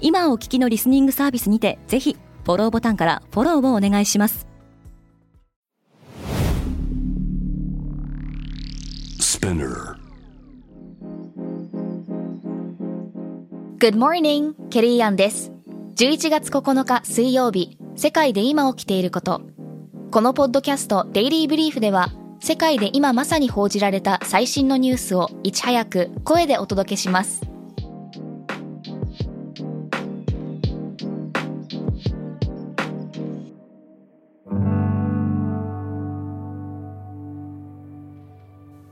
今お聞きのリスニングサービスにてぜひフォローボタンからフォローをお願いします Good morning! ケリーアンです。11月9日水曜日、世界で今起きていること。このポッドキャストデイリーブリーフでは、世界で今まさに報じられた最新のニュースをいち早く声でお届けします。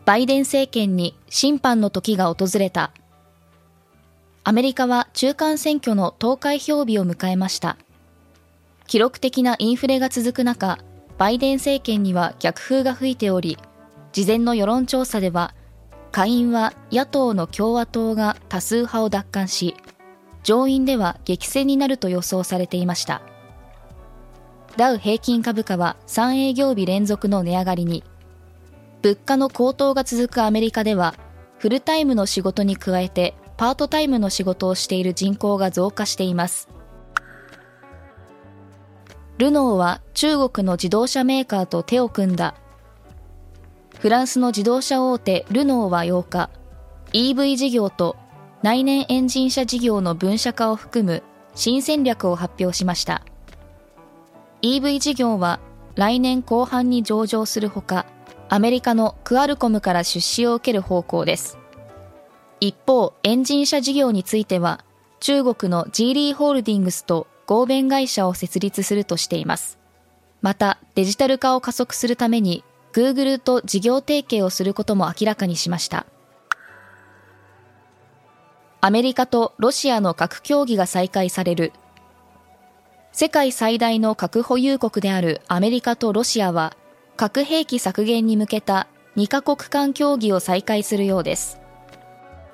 バイデン政権に審判の時が訪れた。アメリカは中間選挙の投開票日を迎えました。記録的なインフレが続く中、バイデン政権には逆風が吹いており、事前の世論調査では、下院は野党の共和党が多数派を奪還し、上院では激戦になると予想されていました。ダウ平均株価は3営業日連続の値上がりに、物価の高騰が続くアメリカでは、フルタイムの仕事に加えてパートタイムの仕事をしている人口が増加しています。ルノーは中国の自動車メーカーと手を組んだ。フランスの自動車大手ルノーは8日、EV 事業と内燃エンジン車事業の分社化を含む新戦略を発表しました。EV 事業は来年後半に上場するほか、アメリカのクアルコムから出資を受ける方向です。一方、エンジン車事業については、中国のジーリーホールディングスと合弁会社を設立するとしています。また、デジタル化を加速するために、Google と事業提携をすることも明らかにしました。アメリカとロシアの核協議が再開される。世界最大の核保有国であるアメリカとロシアは、核兵器削減に向けた2カ国間協議を再開するようです。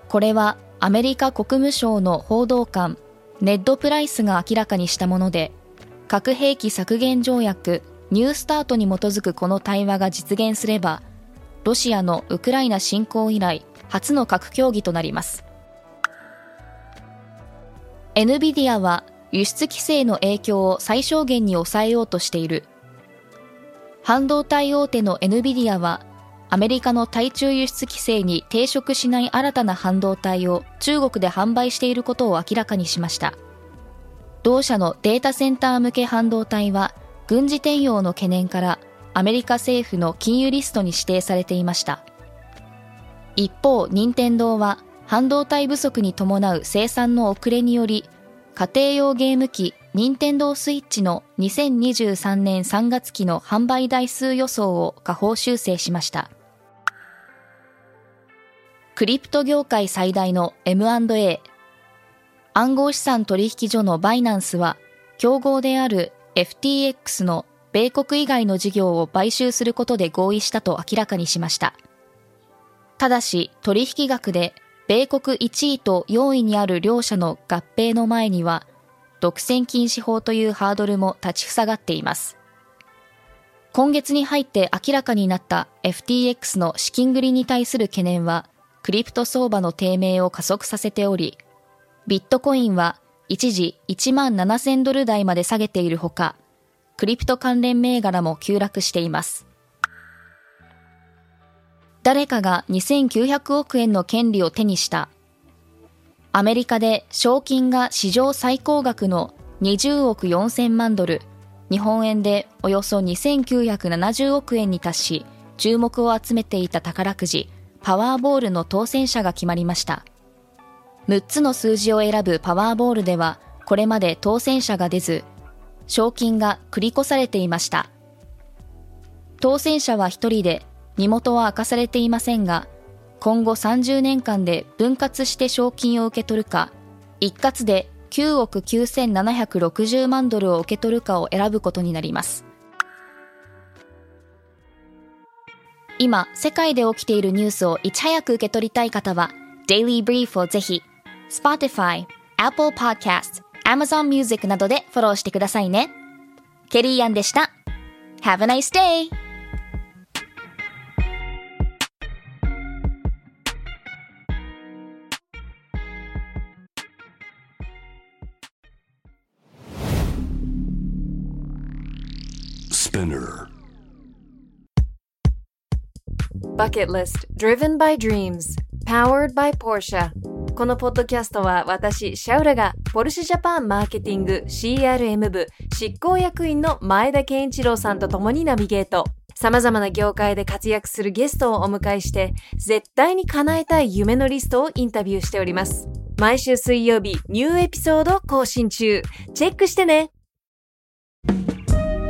これはアメリカ国務省の報道官ネッド・プライスが明らかにしたもので、核兵器削減条約ニュースタートに基づくこの対話が実現すれば、ロシアのウクライナ侵攻以来初の核協議となります。NVIDIA は輸出規制の影響を最小限に抑えようとしている。半導体大手の NVIDIA は、アメリカの対中輸出規制に抵触しない新たな半導体を中国で販売していることを明らかにしました。同社のデータセンター向け半導体は、軍事転用の懸念からアメリカ政府の禁輸リストに指定されていました。一方、任天堂は半導体不足に伴う生産の遅れにより、家庭用ゲーム機任天堂スイッチの2023年3月期の販売台数予想を下方修正しました。クリプト業界最大の M&A 暗号資産取引所のバイナンスは競合である FTX の米国以外の事業を買収することで合意したと明らかにしました。ただし取引額で米国1位と4位にある両社の合併の前には独占禁止法というハードルも立ちふさがっています。今月に入って明らかになった FTX の資金繰りに対する懸念は、クリプト相場の低迷を加速させており、ビットコインは一時1万7000ドル台まで下げているほか、クリプト関連銘柄も急落しています。誰かが2900億円の権利を手にしたアメリカで賞金が史上最高額の20億4000万ドル、日本円でおよそ2970億円に達し、注目を集めていた宝くじ、パワーボールの当選者が決まりました。6つの数字を選ぶパワーボールでは、これまで当選者が出ず、賞金が繰り越されていました。当選者は1人で、身元は明かされていませんが、今後30年間で分割して賞金を受け取るか、一括で9億9760万ドルを受け取るかを選ぶことになります。今、世界で起きているニュースをいち早く受け取りたい方は、Daily Brief をぜひ、Spotify、Apple Podcast、Amazon Music などでフォローしてくださいね。ケリーアンでした。Have a nice day! Spinner Bucket List Driven by Dreams Powered by Porsche このポッドキャストは私、シャウラがポルシェジャパンマーケティング CRM 部執行役員の前田健一郎さんと共にナビゲート。様々な業界で活躍するゲストをお迎えして、絶対に叶えたい夢のリストをインタビューしております。毎週水曜日、ニューエピソード更新中。チェックしてね